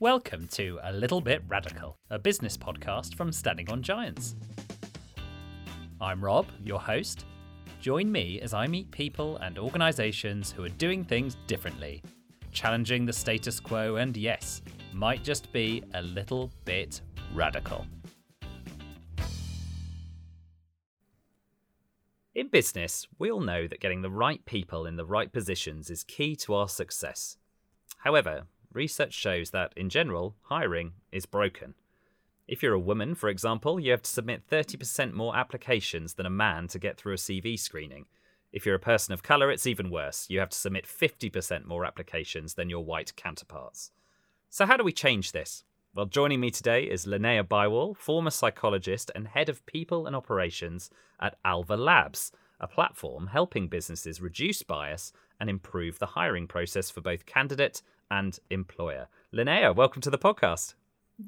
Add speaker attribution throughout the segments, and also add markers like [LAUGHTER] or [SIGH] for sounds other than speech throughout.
Speaker 1: Welcome to A Little Bit Radical, a business podcast from Standing on Giants. I'm Rob, your host. Join me as I meet people and organisations who are doing things differently, challenging the status quo, and yes, might just be a little bit radical. In business, we all know that getting the right people in the right positions is key to our success. However, research shows that, in general, hiring is broken. If you're a woman, for example, you have to submit 30% more applications than a man to get through a CV screening. If you're a person of colour, it's even worse. You have to submit 50% more applications than your white counterparts. So, how do we change this? Well, joining me today is Linnea Bywall, former psychologist and head of people and operations at Alva Labs, a platform helping businesses reduce bias and improve the hiring process for both candidate and employer. Linnea, welcome to the podcast.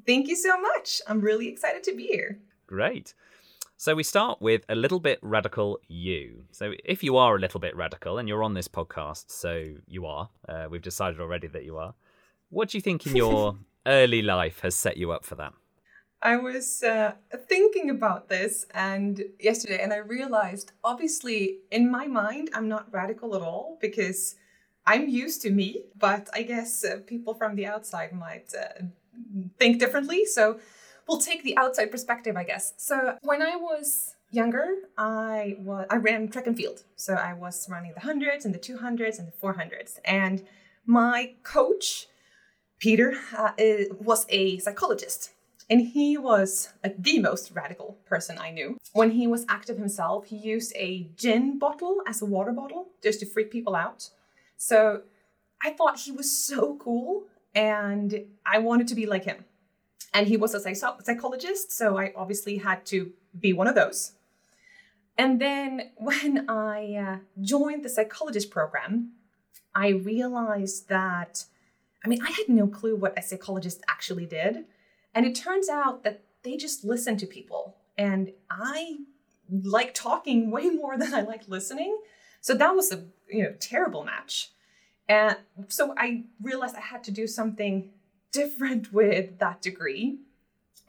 Speaker 2: Thank you so much. I'm really excited to be here.
Speaker 1: Great. So we start with a little bit radical you. So if you are a little bit radical and you're on this podcast, so you are, uh, we've decided already that you are. What do you think in your [LAUGHS] early life has set you up for that?
Speaker 2: I was uh, thinking about this and yesterday, and I realized obviously in my mind I'm not radical at all because I'm used to me, but I guess uh, people from the outside might uh, think differently. So we'll take the outside perspective, I guess. So when I was younger, I was I ran track and field. So I was running the hundreds and the two hundreds and the four hundreds, and my coach Peter uh, was a psychologist. And he was the most radical person I knew. When he was active himself, he used a gin bottle as a water bottle just to freak people out. So I thought he was so cool and I wanted to be like him. And he was a psychologist, so I obviously had to be one of those. And then [LAUGHS] when I uh, joined the psychologist program, I realized that, I mean, I had no clue what a psychologist actually did. And it turns out that they just listen to people. And I like talking [LAUGHS] way more than I like listening. So that was a you know terrible match. And so I realized I had to do something different [LAUGHS] with that degree.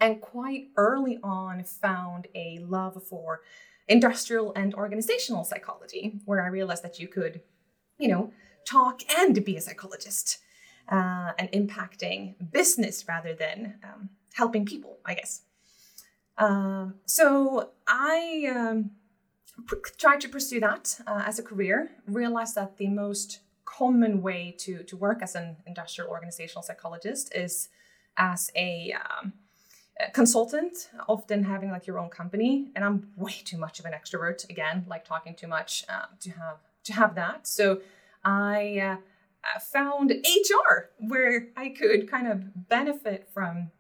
Speaker 2: And quite early on, found a love for industrial and organizational psychology, where I realized that you could, you know, talk and be a psychologist uh, and impacting business rather than um, helping people, I guess. Um, so I um, tried to pursue that uh, as a career, realized that the most common way to, to work as an industrial organizational psychologist is as a, um, consultant, often having like your own company. And I'm way too much of an extrovert, again, like talking too much uh, to have to have that. So I uh, found HR where I could kind of benefit from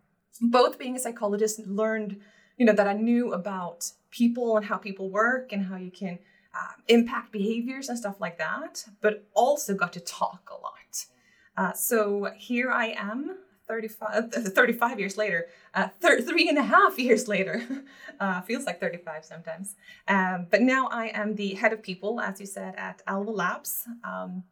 Speaker 2: both being a psychologist, learned you know that I knew about people and how people work and how you can uh, impact behaviors and stuff like that, but also got to talk a lot. Uh, so here I am, 35, [LAUGHS] 35 years later, uh, thir- three and a half years later. [LAUGHS] Uh, feels like 35 sometimes. Um, but now I am the head of people, as you said, at Alva Labs. Um,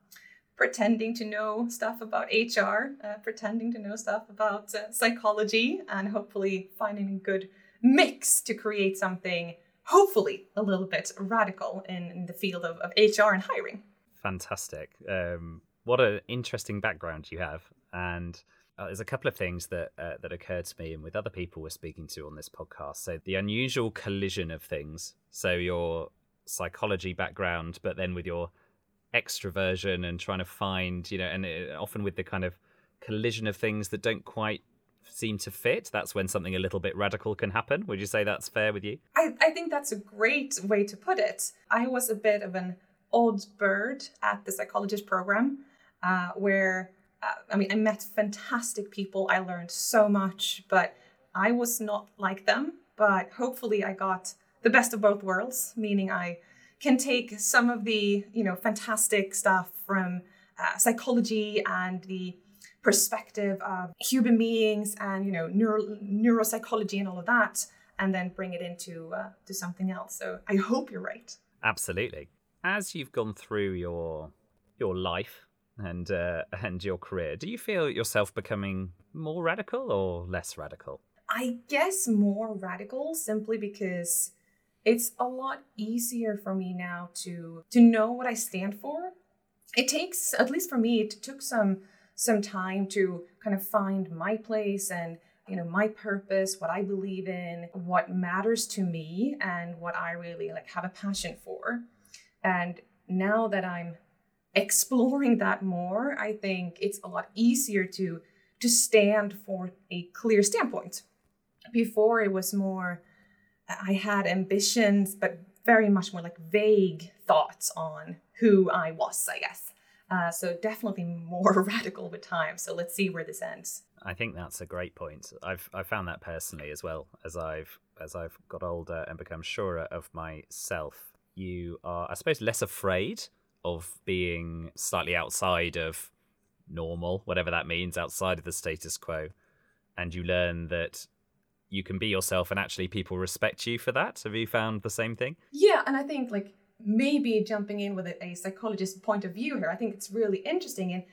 Speaker 2: pretending to know stuff about HR, uh, pretending to know stuff about uh, psychology, and hopefully finding good mix to create something hopefully a little bit radical in, in the field of, of, HR and hiring.
Speaker 1: Fantastic. Um, what an interesting background you have. And uh, there's a couple of things that uh, that occurred to me and with other people we're speaking to on this podcast. So the unusual collision of things. So your psychology background, but then with your extroversion and trying to find, you know, and it, uh, often with the kind of collision of things that don't quite seem to fit, that's when something a little bit radical can happen. Would you say that's fair with you?
Speaker 2: I, I think that's a great way to put it. I was a bit of an odd bird at the psychologist program uh, where, uh, I mean, I met fantastic people. I learned so much, but I was not like them. But hopefully, I got the best of both worlds, meaning I can take some of the, you know, fantastic stuff from uh, psychology and the perspective of human beings and you know neuro, neuropsychology and all of that and then bring it into uh, to something else so i hope you're right
Speaker 1: absolutely as you've gone through your your life and uh, and your career, do you feel yourself becoming more radical or less radical?
Speaker 2: I guess more radical simply because it's a lot easier for me now to to know what I stand for. It takes at least for me it took some some time to kind of find my place and you know my purpose what i believe in what matters to me and what i really like have a passion for. And now that i'm exploring that more i think it's a lot easier to to stand for a clear standpoint. Before it was more i had ambitions but very much more like vague thoughts on who i was i guess uh, so definitely more [LAUGHS] radical with time. So let's see where this ends.
Speaker 1: I think that's a great point. I've I found that personally as well as I've as I've got older and become surer of myself. You are, I suppose, less afraid of being slightly outside of normal, whatever that means, outside of the status quo, and you learn that you can be yourself and actually people respect you for that. Have you found the same thing?
Speaker 2: Yeah, and I think like maybe jumping in with a, a psychologist's point of view here, I think it's really interesting. And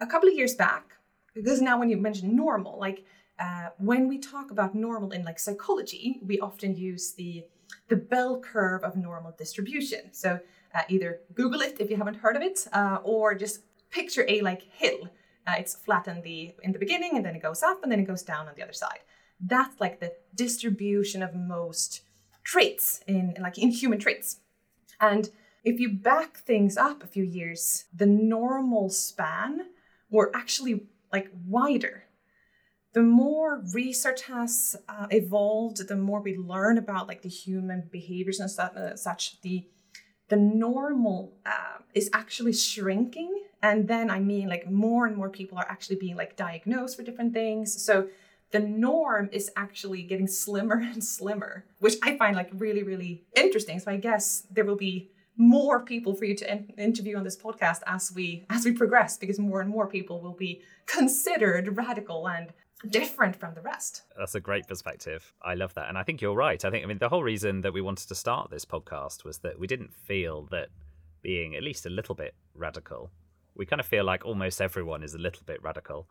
Speaker 2: a couple of years back, because now when you mention normal, like uh, when we talk about normal in like psychology, we often use the the bell curve of normal distribution. So uh, either Google it if you haven't heard of it, uh, or just picture a like hill. Uh, it's flat in the in the beginning, and then it goes up, and then it goes down on the other side. That's like the distribution of most traits in like in human traits. And if you back things up a few years, the normal span were actually like wider. The more research has uh, evolved, the more we learn about like the human behaviors and stuff, uh, such the the normal uh, is actually shrinking. And then I mean like more and more people are actually being like diagnosed for different things. So the norm is actually getting slimmer [LAUGHS] and slimmer, which I find like really, really interesting. So I guess there will be more people for you to in- interview on this podcast as we as we progress because more and more people will be considered radical and different from the rest.
Speaker 1: That's a great perspective. I love that. And I think you're right. I think I mean the whole reason that we wanted to start this podcast was that we didn't feel that being at least a little bit radical. We kind of feel like almost everyone is a little bit radical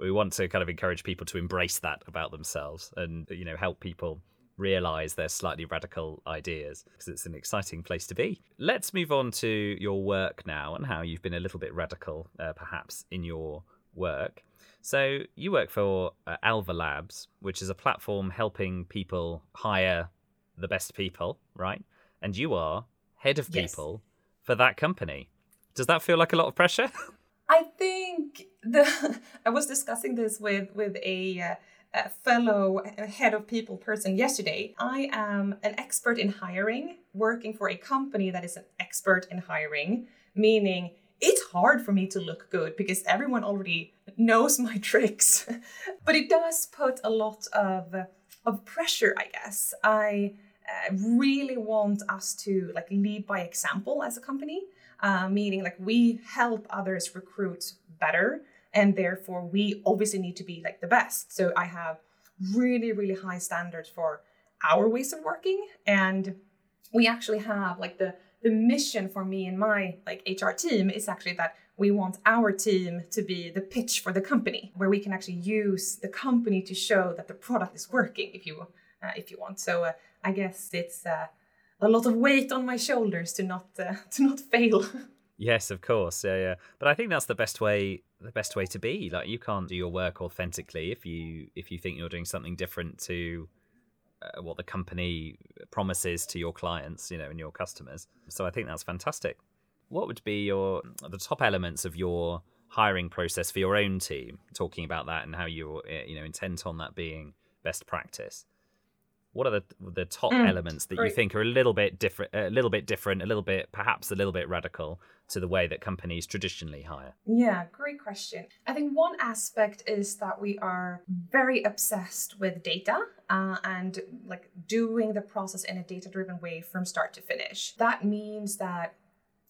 Speaker 1: we want to kind of encourage people to embrace that about themselves and you know help people realize their slightly radical ideas because it's an exciting place to be. Let's move on to your work now and how you've been a little bit radical, uh, perhaps, in your work. So, you work for uh, Alva Labs, which is a platform helping people hire the best people, right? And you are head of people yes. for that company. Does that feel like a lot of pressure? [LAUGHS]
Speaker 2: I think the [LAUGHS] I was discussing this with with a, uh, a fellow head of people person yesterday. I am an expert in hiring, working for a company that is an expert in hiring, meaning it's hard for me to look good because everyone already knows my [LAUGHS] tricks. but it does put a lot of of pressure, I guess. I uh, really want us to like lead by example as a company uh, meaning like we help others recruit better and therefore we obviously need to be like the best. So i have really really high standards for our ways of working and we actually have like the the mission for me and my like hr team is actually that we want our team to be the pitch for the company where we can actually use the company to show that the product is working if you uh, if you want. So uh, i guess it's uh, a lot of weight on my shoulders to not uh, [LAUGHS] to not fail.
Speaker 1: Yes, of course. Yeah, yeah. But I think that's the best way the best way to be. Like you can't do your work authentically if you if you think you're doing something different to uh, what the company promises to your clients, you know, and your customers. So I think that's fantastic. What would be your the top elements of your hiring process for your own team? Talking about that and how you're uh, you know intent on that being best practice what are the the top mm, elements that great. you think are a little bit different a little bit different a little bit perhaps a little bit radical to the way that companies traditionally hire?
Speaker 2: Yeah great question. I think one aspect is that we are very obsessed with data uh, and like doing the process in a data driven way from start to finish. That means that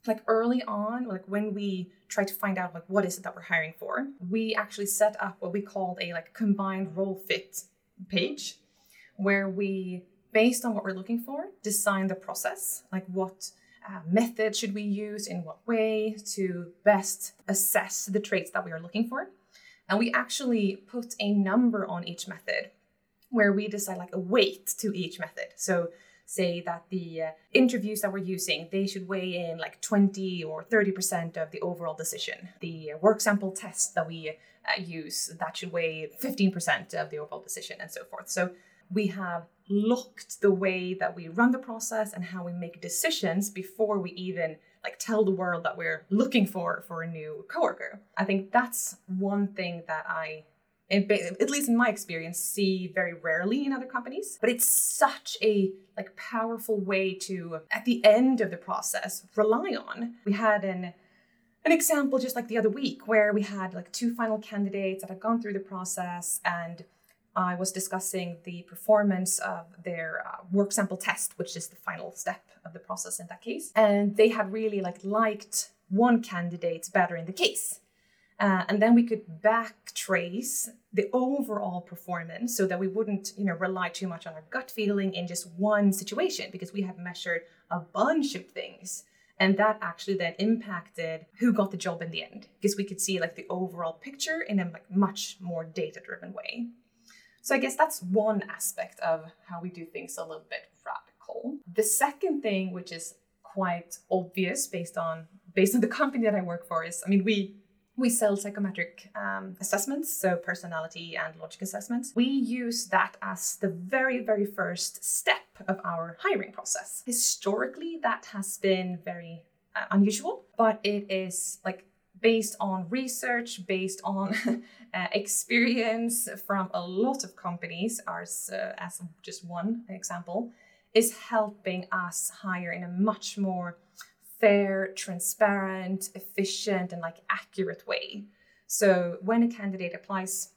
Speaker 2: like early on like when we try to find out like what is it that we're hiring for we actually set up what we called a like combined role fit page where we, based on what we're looking for, design the process, like what uh, method should we use in what way to best assess the traits that we are looking for. And we actually put a number on each method where we decide like a weight to each method. So say that the uh, interviews that we're using they should weigh in like 20 or 30% of the overall decision the work sample test that we uh, use that should weigh 15% of the overall decision and so forth so we have locked the way that we run the process and how we make decisions before we even like tell the world that we're looking for for a new coworker i think that's one thing that i at least in my experience, see very rarely in other companies. But it's such a like powerful way to, at the end of the process, rely on. We had an an example just like the other week where we had like two final candidates that had gone through the process and I was discussing the performance of their uh, work sample test, which is the final step of the process in that case. And they had really like liked one candidate better in the case. Uh, and then we could back trace the overall performance so that we wouldn't you know rely too much on our gut feeling in just one situation because we had measured a bunch of things and that actually then impacted who got the job in the end because we could see like the overall picture in a much more data driven way so i guess that's one aspect of how we do things a little bit radical the second thing which is quite obvious based on based on the company that i work for is i mean we we sell psychometric um, assessments, so personality and logic assessments. We use that as the very, very first step of our hiring process. Historically, that has been very uh, unusual, but it is like based on research, based on [LAUGHS] uh, experience from a lot of companies, ours uh, as just one example, is helping us hire in a much more fair, transparent, efficient, and like accurate way. So when a candidate applies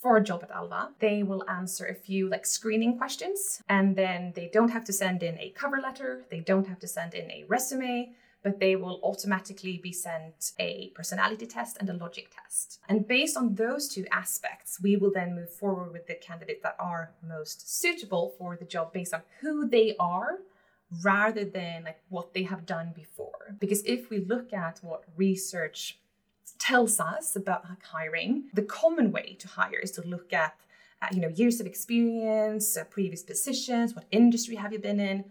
Speaker 2: for a job at Alva, they will answer a few like screening questions and then they don't have to send in a cover letter, they don't have to send in a resume, but they will automatically be sent a personality test and a logic test. And based on those two aspects, we will then move forward with the candidates that are most suitable for the job based on who they are rather than like what they have done before. Because if we look at what research tells us about hiring, the common way to hire is to look at uh, you know years of experience, uh, previous positions, what industry have you been in.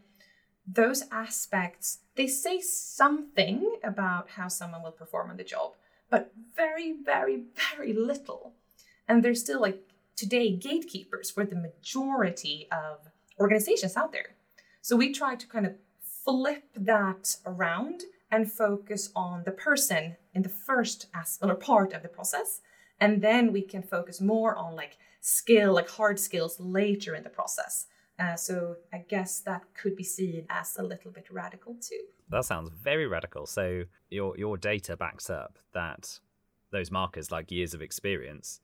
Speaker 2: Those aspects they say something about how someone will perform on the job, but very, very, very little. And they're still like today gatekeepers for the majority of organizations out there. So we try to kind of flip that around and focus on the person in the first aspect or part of the process. And then we can focus more on like skill, like hard skills later in the process. Uh, so I guess that could be seen as a little bit radical too.
Speaker 1: That sounds very radical. So your your data backs up that those markers like years of experience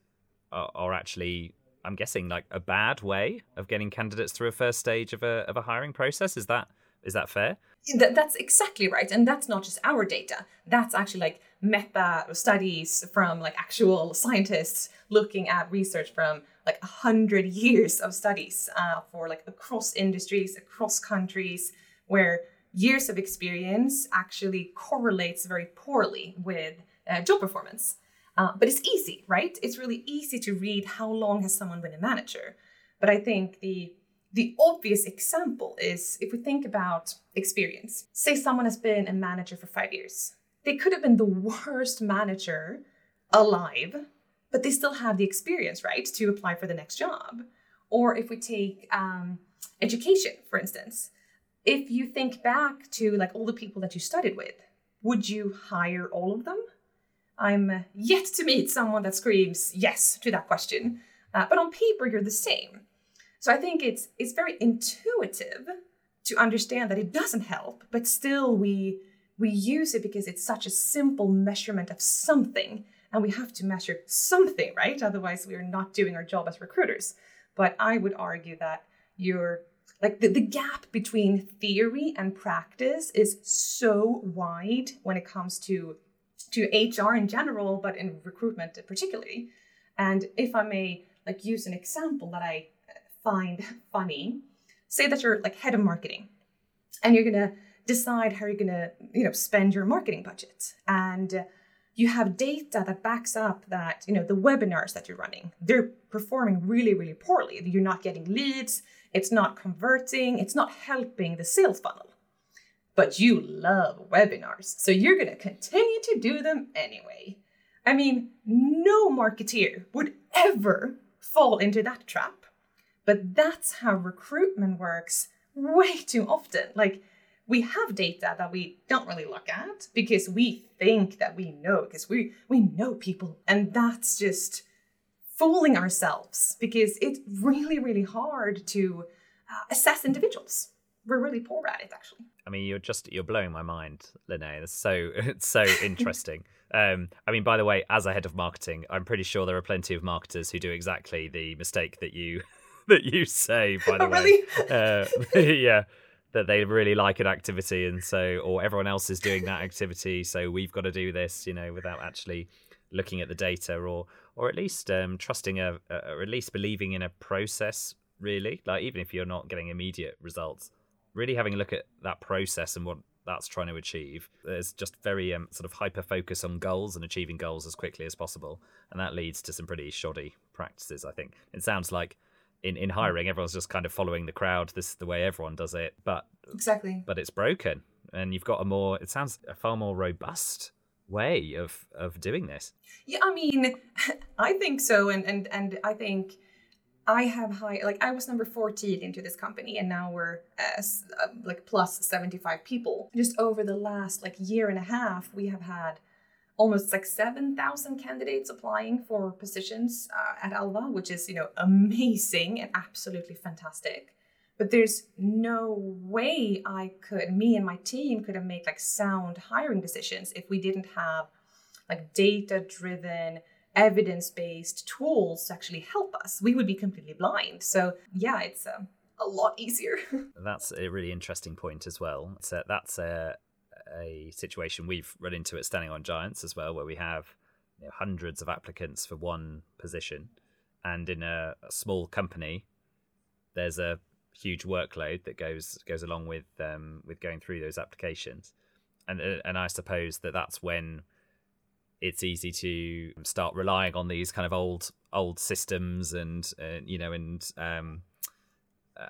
Speaker 1: are, are actually I'm guessing like a bad way of getting candidates through a first stage of a of a hiring process. Is that is that fair?
Speaker 2: That's exactly right, and that's not just our data. That's actually like meta studies from like actual scientists looking at research from like a hundred years of studies uh, for like across industries, across countries, where years of experience actually correlates very poorly with uh, job performance. Uh, but it's easy, right? It's really easy to read how long has someone been a manager. But I think the the obvious example is if we think about experience. Say someone has been a manager for five years. They could have been the worst manager alive, but they still have the experience, right, to apply for the next job. Or if we take um, education, for instance, if you think back to like all the people that you studied with, would you hire all of them? I'm yet to meet someone that screams yes to that question. Uh, but on paper, you're the same. So I think it's it's very intuitive to understand that it doesn't help, but still we we use it because it's such a simple measurement of something, and we have to measure something, right? Otherwise, we are not doing our job as recruiters. But I would argue that you're like the, the gap between theory and practice is so wide when it comes to to HR in general, but in recruitment particularly. And if I may like use an example that I find funny, say that you're like head of marketing and you're gonna decide how you're going to, you know, spend your marketing budget. And you have data that backs up that, you know, the webinars that you're running, they're performing really, really poorly. You're not getting leads, it's not converting, it's not helping the sales funnel. But you love webinars, so you're going to continue to do them anyway. I mean, no marketeer would ever fall into that trap. But that's how recruitment works way too often. Like, we have data that we don't really look at because we think that we know because we we know people and that's just fooling ourselves because it's really really hard to uh, assess individuals we're really poor at it actually
Speaker 1: i mean you're just you're blowing my mind Linnea. [LAUGHS] it's so it's [LAUGHS] so interesting um i mean by the way as a head of marketing i'm pretty sure there are plenty of marketers who do exactly the mistake that you [LAUGHS] that you say by the
Speaker 2: oh,
Speaker 1: way.
Speaker 2: really?
Speaker 1: uh, [LAUGHS] yeah that they really like an activity and so or everyone else is doing that activity so we've got to do this you know without actually looking at the data or or at least um, trusting a, a or at least believing in a process really. Like even if you're not getting immediate results really having a look at that process and what that's trying to achieve there's just very um, sort of hyper focus on goals and achieving goals as quickly as possible. And that leads to some pretty shoddy practices i think. It sounds like in, in hiring, everyone's just kind of following the crowd. This is the way everyone does it, but
Speaker 2: exactly.
Speaker 1: But it's broken, and you've got a more. It sounds a far more robust way of of doing this.
Speaker 2: Yeah, I mean, [LAUGHS] I think so, and and and I think I have high. Like I was number fourteen into this company, and now we're uh, like plus seventy five people. Just over the last like year and a half, we have had almost like 7,000 candidates applying for positions uh, at Alva, which is, you know, amazing and absolutely fantastic. But there's no way I could, me and my team could have made like sound hiring decisions if we didn't have like data driven, evidence based tools to actually help us. We would be completely blind. So, yeah, it's um, a lot easier. [LAUGHS]
Speaker 1: that's a really interesting point as well. So that's a a situation we've run into at Standing on Giants as well, where we have you know, hundreds of applicants for one position, and in a, a, small company, there's a huge workload that goes goes along with um, with going through those applications, and uh, and I suppose that that's when it's easy to start relying on these kind of old old systems and uh, you know and um,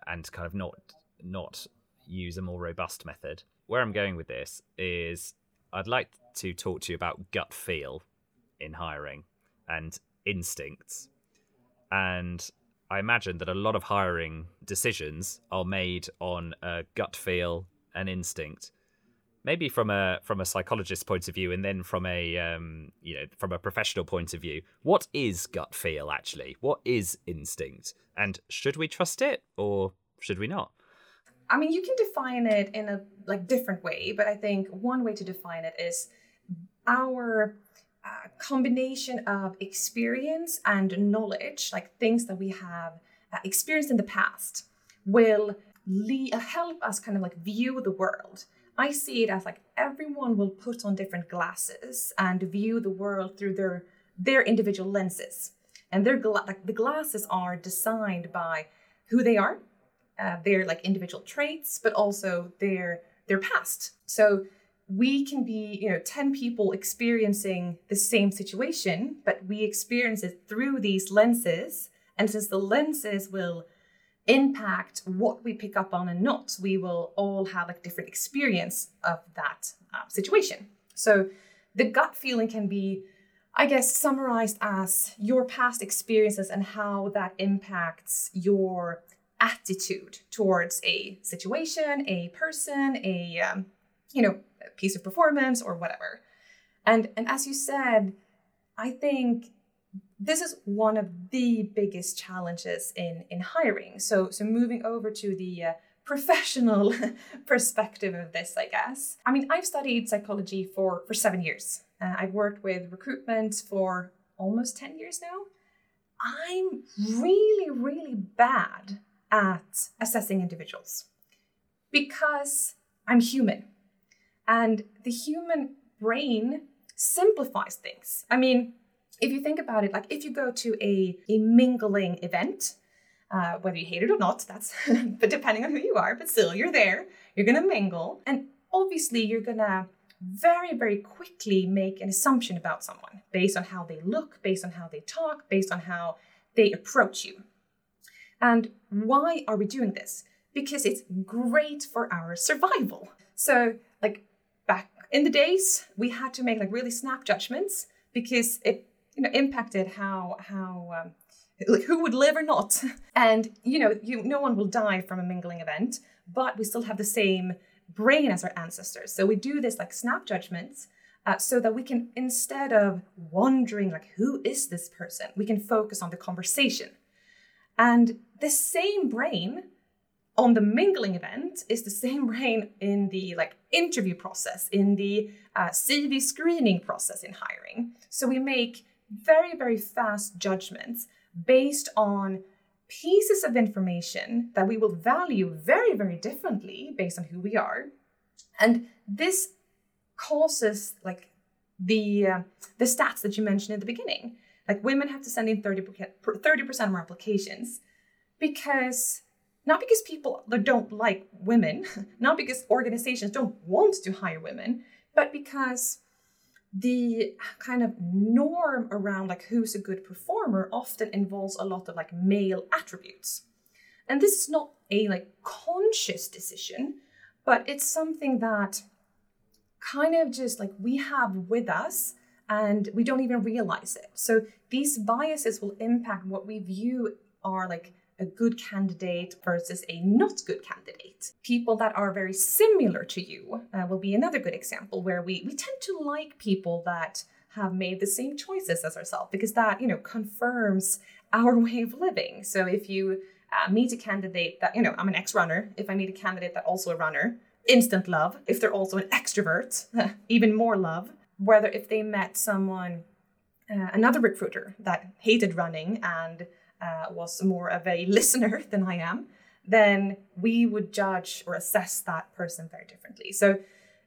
Speaker 1: and kind of not not use a more robust method where I'm going with this is I'd like to talk to you about gut feel in hiring and instincts. And I imagine that a lot of hiring decisions are made on a gut feel and instinct. Maybe from a from a psychologist's point of view, and then from a um, you know from a professional point of view, what is gut feel actually? What is instinct, and should we trust it or should we not?
Speaker 2: I mean, you can define it in a like different way, but I think one way to define it is our uh, combination of experience and knowledge, like things that we have uh, experienced in the past, will le- help us kind of like view the world. I see it as like everyone will put on different glasses and view the world through their their individual lenses, and their gla- like the glasses are designed by who they are uh, their like individual traits, but also their their past. So we can be, you know, 10 people experiencing the same situation, but we experience it through these lenses. And since the lenses will impact what we pick up on and not, we will all have like different experience of that uh, situation. So the gut feeling can be, I guess, summarized as your past experiences and how that impacts your attitude towards a situation, a person, a um, you know piece of performance or whatever. And and as you said, I think this is one of the biggest challenges in in hiring. So so moving over to the uh, professional [LAUGHS] perspective of this, I guess. I mean, I've studied psychology for for seven years. Uh, I've worked with recruitment for almost ten years now. I'm really, really bad at assessing individuals because I'm human. And the human brain simplifies things. I mean, if you think about it, like if you go to a, a mingling event, uh, whether you hate it or not, that's [LAUGHS] but depending on who you are, but still you're there, you're gonna mingle. And obviously you're gonna very, very quickly make an assumption about someone based on how they look, based on how they talk, based on how they approach you. And why are we doing this? Because it's great for our survival. So, like back in the days, we had to make like really snap judgments because it you know impacted how how um, like who would live or not. [LAUGHS] And you know, you no one will die from a mingling event, but we still have the same brain as our ancestors. So we do this like snap judgments uh, so that we can instead of wondering like who is this person, we can focus on the conversation. And the same brain on the mingling event is the same brain in the like interview process, in the uh, CV screening process in hiring. So we make very very fast judgments based on pieces of information that we will value very, very differently based on who we are. And this causes like the uh, the stats that you mentioned at the beginning. Like women have to send in 30% 30 percent more applications because not because people don't like women, [LAUGHS] not because organizations don't want to hire women, but because the kind of norm around like who's a good performer often involves a lot of like male attributes. And this is not a like conscious decision but it's something that kind of just like we have with us and we don't even realize it. So these biases will impact what we view are like a good candidate versus a not good candidate. People that are very similar to you uh, will be another good example where we, we tend to like people that have made the same choices as ourselves because that, you know, confirms our [LAUGHS] way of living. So if you uh, meet a candidate that, you know, I'm an ex runner, if I meet a candidate that also a runner, instant love. If they're also an extrovert, [LAUGHS] even more love. Whether if they met someone, uh, another recruiter that hated running and uh, was more of a [LAUGHS] listener than I am, then we would judge or assess that person very differently. So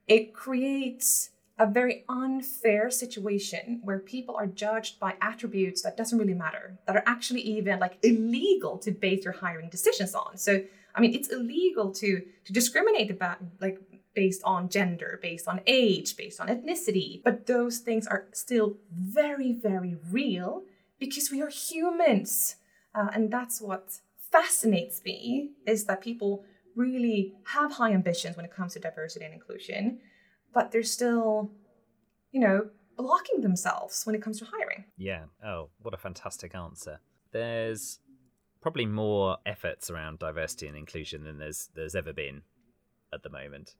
Speaker 2: it creates a very unfair situation where people are judged by attributes that doesn't really matter that are actually even like illegal to base your hiring decisions on so i mean it's illegal to to discriminate about like based on gender based on age based on ethnicity but those things are still very very real because we are humans uh, and that's what fascinates me is that people really have high ambitions when it comes to diversity and inclusion, but they're still, you know, blocking themselves when it comes to hiring.
Speaker 1: Yeah. Oh, what a fantastic answer. There's probably more efforts around diversity and inclusion than there's there's ever been at the moment.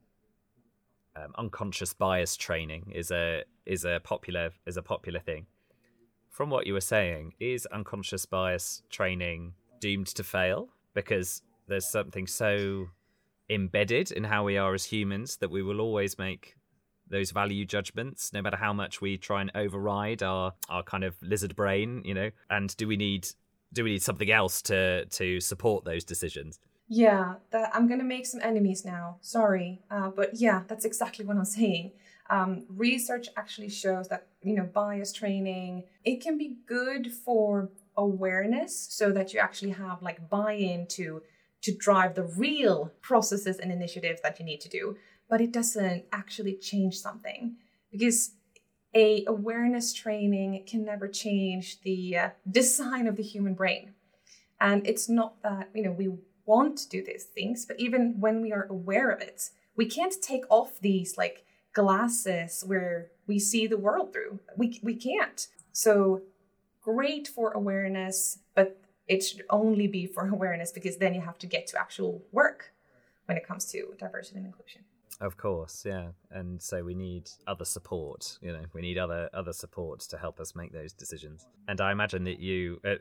Speaker 1: Um, unconscious bias training is a is a popular is a popular thing from what you were saying, is unconscious bias training doomed to fail? Because there's something so embedded in how we are as humans that we will always make those value judgments no matter how much we try and override our our kind of lizard brain you know? And do we need do we need something else to to support those decisions?
Speaker 2: Yeah that i'm gonna make some enemies now. Sorry. Uh, but yeah that's exactly what i'm saying um, research actually shows that you know bias training it can be good for awareness so that you actually have like buy-in to to drive the real processes and initiatives that you need to do. But it doesn't actually change something because a awareness training can never change the uh, design of the human brain. And it's not that you know we want to do these things but even when we are aware of it we can't take off these like glasses where we see the world through. We, we can't. So great for awareness, but it should only be for [LAUGHS] awareness because then you have to get to actual work when it comes to diversity and inclusion.
Speaker 1: Of course, yeah, and so we need other support. You know, we need other other support to help us make those decisions. And I imagine that you, uh,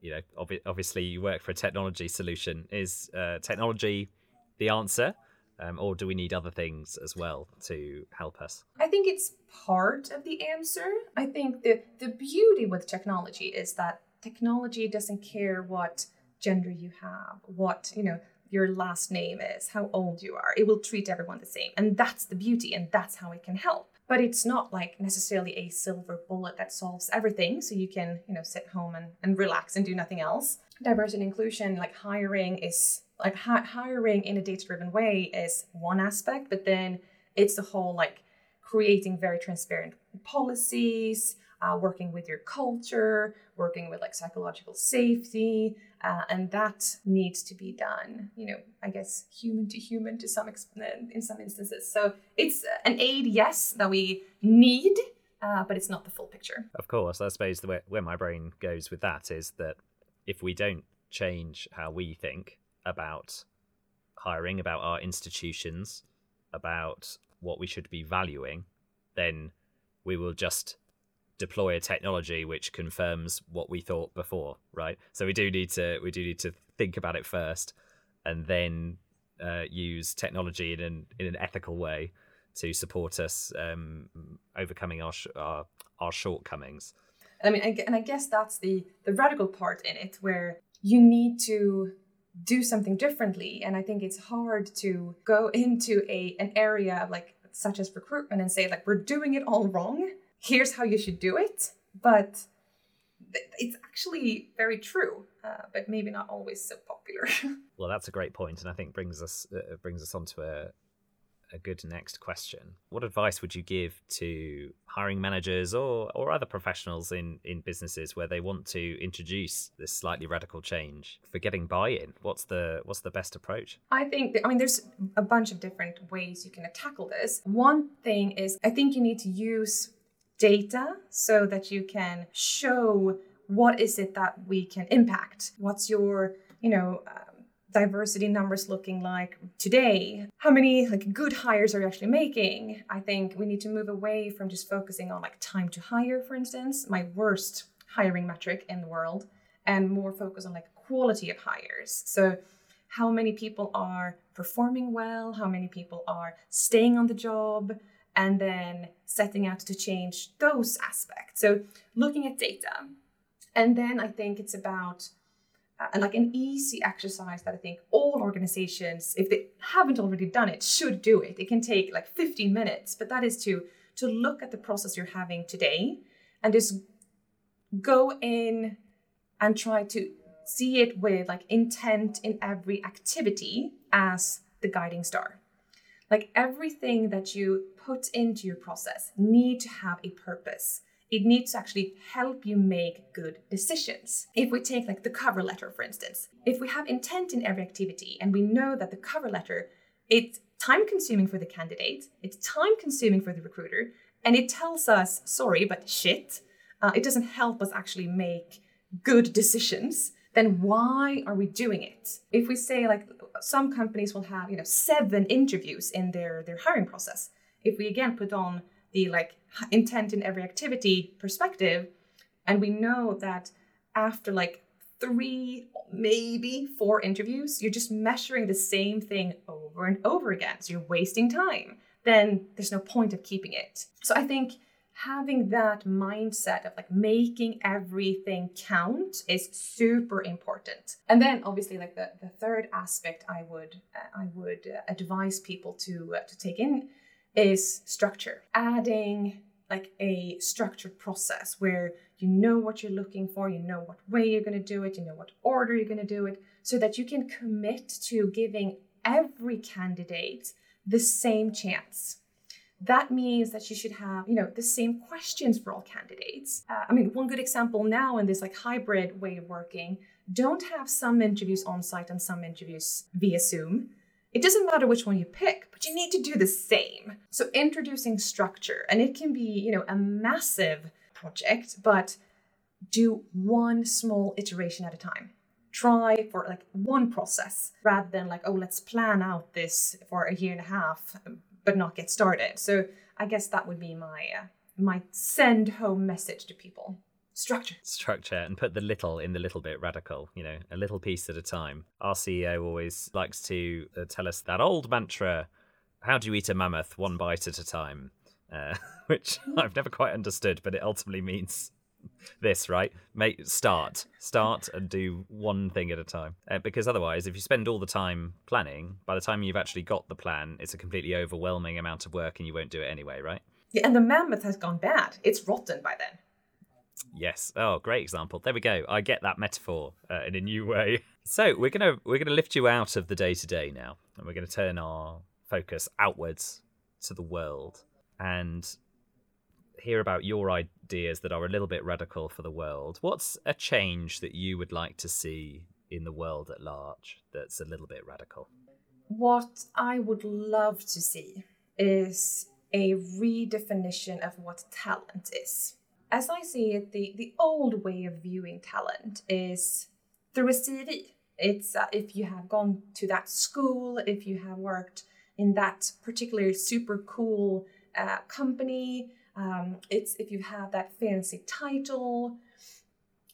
Speaker 1: you know, ob- obviously you work for a technology solution. Is uh, technology the answer? Um, or do we need other things as well to help us?
Speaker 2: I think it's part of the answer. I think the, the beauty with technology is that technology doesn't care what gender you have, what, you know, your last name is, how old you are. It will treat everyone the same. And that's the beauty, and that's how it can help. But it's not like necessarily a silver bullet that solves everything. So you can, you know, sit home and, and relax and do nothing else. Diversity and inclusion, like hiring, is like hiring in a data driven way is one aspect, but then It's the whole like creating very transparent policies, uh, working with your culture, working with like psychological safety, uh, and that needs to be done. You know, I guess human to human to some in some instances. So it's an aid, yes, that we need, uh, but it's not the full picture.
Speaker 1: Of course, I suppose the way where my brain goes with that is that if we don't change how we think about hiring, about our institutions, about what we should be valuing, then we will just deploy a technology which confirms what we thought before, right? So we do need to we do need to think about it first, and then uh, use technology in an in an ethical way to support us um, overcoming our, sh- our our shortcomings.
Speaker 2: I mean, and I guess that's the the radical part in it, where you need to do something differently, and I think it's hard to go into a an area like such as recruitment and say like we're doing it all wrong. Here's how you should do it, but it's actually very true, uh, but maybe not always so popular. [LAUGHS]
Speaker 1: well, that's a great point, and I think brings us uh, brings us on to a a good next question. What advice would you give to hiring managers or, or other professionals in, in businesses where they want to introduce this slightly radical change for getting buy-in? What's the what's the best approach?
Speaker 2: I think I mean there's a bunch of different ways you can tackle this. One thing is I think you need to use data so that you can show what is it that we can impact what's your you know um, diversity numbers looking like today? How many like good hires are you actually making? I think we need to move away from just focusing on like time to hire for instance my worst hiring metric in the world and more focus on like quality of hires. So how many people are performing well? How many people are staying on the job? And then setting out to change those aspects. So looking at data. And then I think it's about uh, like an easy exercise that I think all organizations, if they haven't already done it, should do it. It can take like 15 minutes, but that is to to look at the process you're having today and just go in and try to see it with like intent in every activity as the guiding star. Like everything that you put into your process need to have a purpose. It needs to actually help you make good decisions. If we take like the cover letter, for instance, if we have intent in every activity and we know that the cover letter, it's time consuming for the candidate, it's time consuming for the recruiter, and it tells us, sorry, but shit, uh, it doesn't help us actually make good decisions, then why are we doing it? If we say like some companies will have, you know, seven interviews in their their hiring process. If we again put on the like intent in every activity perspective, and we know that after like three, maybe four interviews, you're just measuring the same thing over and over again. So you're wasting time. Then there's no point of keeping it. So I think having that mindset of like making everything count is super important and then obviously like the, the third aspect i would uh, i would uh, advise people to uh, to take in is structure. Adding like a structured process where you know what you're looking for you know what way you're going to do it you know what order you're going to do it so that you can commit to giving every candidate the same chance. That means that you should have you know the same questions for all candidates. Uh, i mean one good example now in this like hybrid way of working don't have some interviews on site and some interviews via zoom it doesn't matter which one you pick but you need to do the same so introducing structure and it can be you know a massive project but do one small iteration at a time try for like one process rather than like oh let's plan out this for a year and a half but not get started. So I guess that would be my uh, my send home message to people. Structure.
Speaker 1: Structure and put the little in the little bit radical, you know, a little piece at a time. Our CEO always likes to uh, tell us that old mantra how do you eat a mammoth one bite at a time? Uh, [LAUGHS] which I've never quite understood, but it ultimately means this, right? Make start, start, and do one thing at a time. Uh, because otherwise, if you spend all the time planning, by the time you've actually got the plan, it's a completely overwhelming amount of work, and you won't do it anyway, right?
Speaker 2: Yeah, and the mammoth has gone bad. It's rotten by then.
Speaker 1: Yes. Oh, great example. There we go. I get that metaphor uh, in a new way. [LAUGHS] So we're gonna we're gonna lift you out of the day to day now, and we're gonna turn our focus outwards to the world and hear about your ideas that are a little bit radical for the world. What's a change that you would like to see in the world at large that's a little bit radical?
Speaker 2: What I would love to see is a redefinition of what talent is. As I see it, the, the old way of viewing talent is through a CV. It's uh, if you have gone to that school, if you have worked in that particular super cool uh, company, um, it's if you have that fancy title,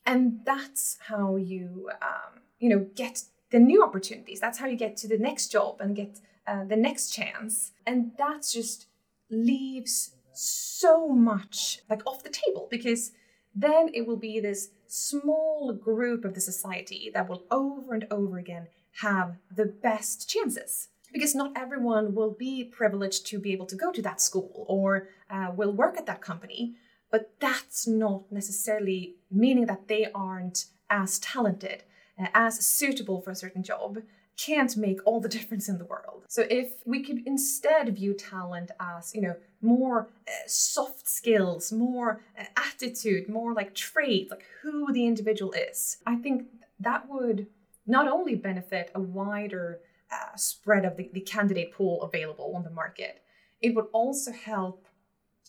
Speaker 2: and that's how you um, you know get the new opportunities. That's how you get to the next job and get uh, the next chance, and that just leaves so much like off the table because then it will be this small group of the society that will over and over again have the best chances because not everyone will be privileged to be able to go to that school or uh, will work at that company but that's not necessarily meaning that they aren't as talented uh, as suitable for a certain job can't make all the [LAUGHS] difference in the world. So if we could instead view talent as, you know, more uh, soft skills, more uh, attitude, more like traits, like who the individual is, I think that would not only benefit a wider uh, spread of the, the candidate pool available on the market, it would also help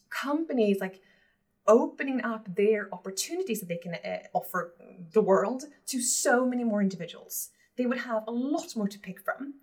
Speaker 2: companies like opening up their opportunities that they can uh, offer the world to so many more individuals they would have a lot more to pick from.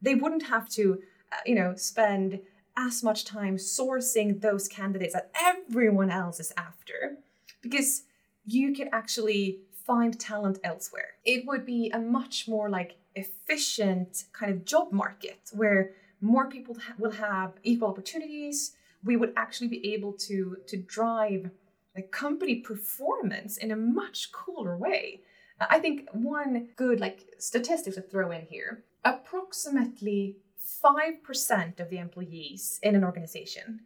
Speaker 2: They wouldn't have to, uh, you know, spend as much time sourcing those candidates that everyone else is after because you can actually find talent elsewhere. It would be a much more like efficient kind of job market where more people will have equal opportunities. We would actually be able to to drive like company performance in a much cooler way I think one good like statistic to throw in here approximately 5% of the employees in an organization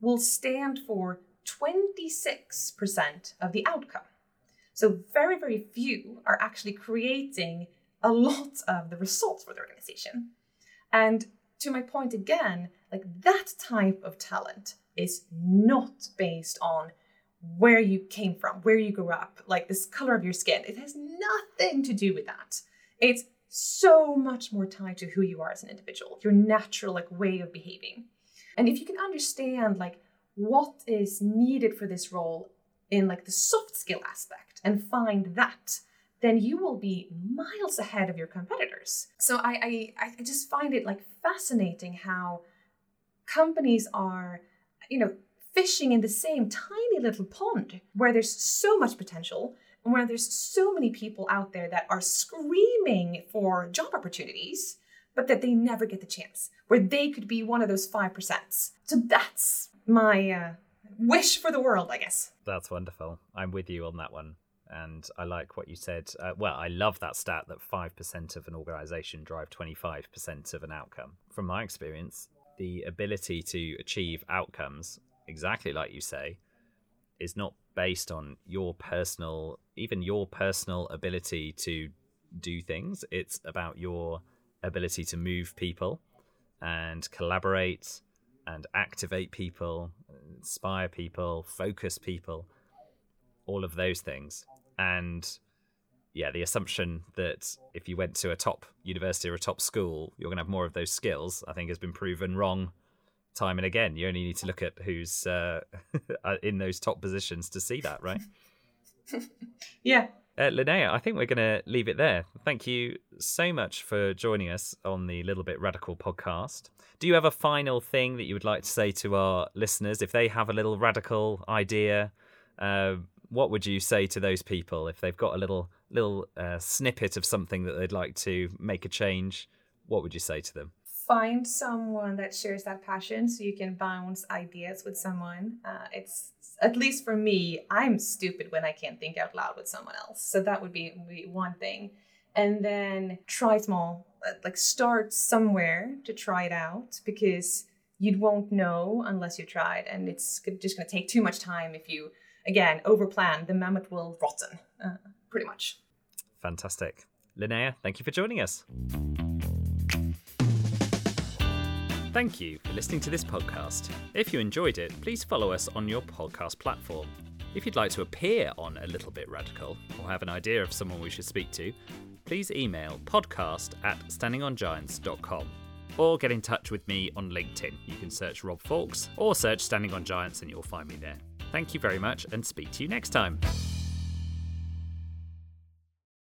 Speaker 2: will stand for 26% of the outcome. So, very, very few are actually creating a lot of the results for the organization. And to my point again, like that type of talent is not based on where you came from, where you grew up, like this color of your skin. It has nothing to do with that. It's so much more tied to who you are as an individual, your natural like way of behaving. And if you can understand like what is needed for this role in like the soft skill aspect and find that, then you will be miles ahead of your competitors. So I I, I just find it like fascinating how companies are, you know, fishing in the same tiny little pond where there's so much potential where there's so many people out there that are screaming for job opportunities, but that they never get the chance, where they could be one of those 5%. So that's my uh, wish for the world, I guess.
Speaker 1: That's wonderful. I'm with you on that one. And I like what you said. Uh, well, I love that stat that 5% of an organization drive 25% of an outcome. From my experience, the ability to achieve outcomes exactly like you say, is not based on your personal, even your personal ability to do things. It's about your ability to move people and collaborate and activate people, inspire people, focus people, all of those things. And yeah, the assumption that if you went to a top university or a top school, you're going to have more of those skills, I think has been proven wrong time and again. You only need to look at who's uh, [LAUGHS] uh, in those top positions to see that, right? [LAUGHS]
Speaker 2: yeah.
Speaker 1: Uh, Linnea, I think we're going to leave it there. Thank you so much for joining us on the Little Bit Radical podcast. Do you have a final thing that you would like to say to our listeners? If they have a little radical idea, uh, what would you say to those people if they've got a little little uh, snippet of something that they'd like to make a change? What would you say to them?
Speaker 2: Find someone that shares that passion so you can bounce ideas with someone. Uh, it's at least for me, I'm stupid when I can't think out loud with someone else. So that would be, be one thing. And then try small, uh, like start somewhere to try it out because you won't know unless you tried. And it's just going to take too much time if you, again, overplan. The mammoth will rotten, uh, pretty much.
Speaker 1: Fantastic. Linnea, thank you for joining us. Thank you for listening to this podcast. If you enjoyed it, please follow us on your podcast platform. If you'd like to appear on A Little Bit Radical or have an idea of someone we should speak to, please email podcast at standingongiants.com or get in touch with me on LinkedIn. You can search Rob Fawkes or search Standing on Giants and you'll find me there. Thank you very much and speak to you next time.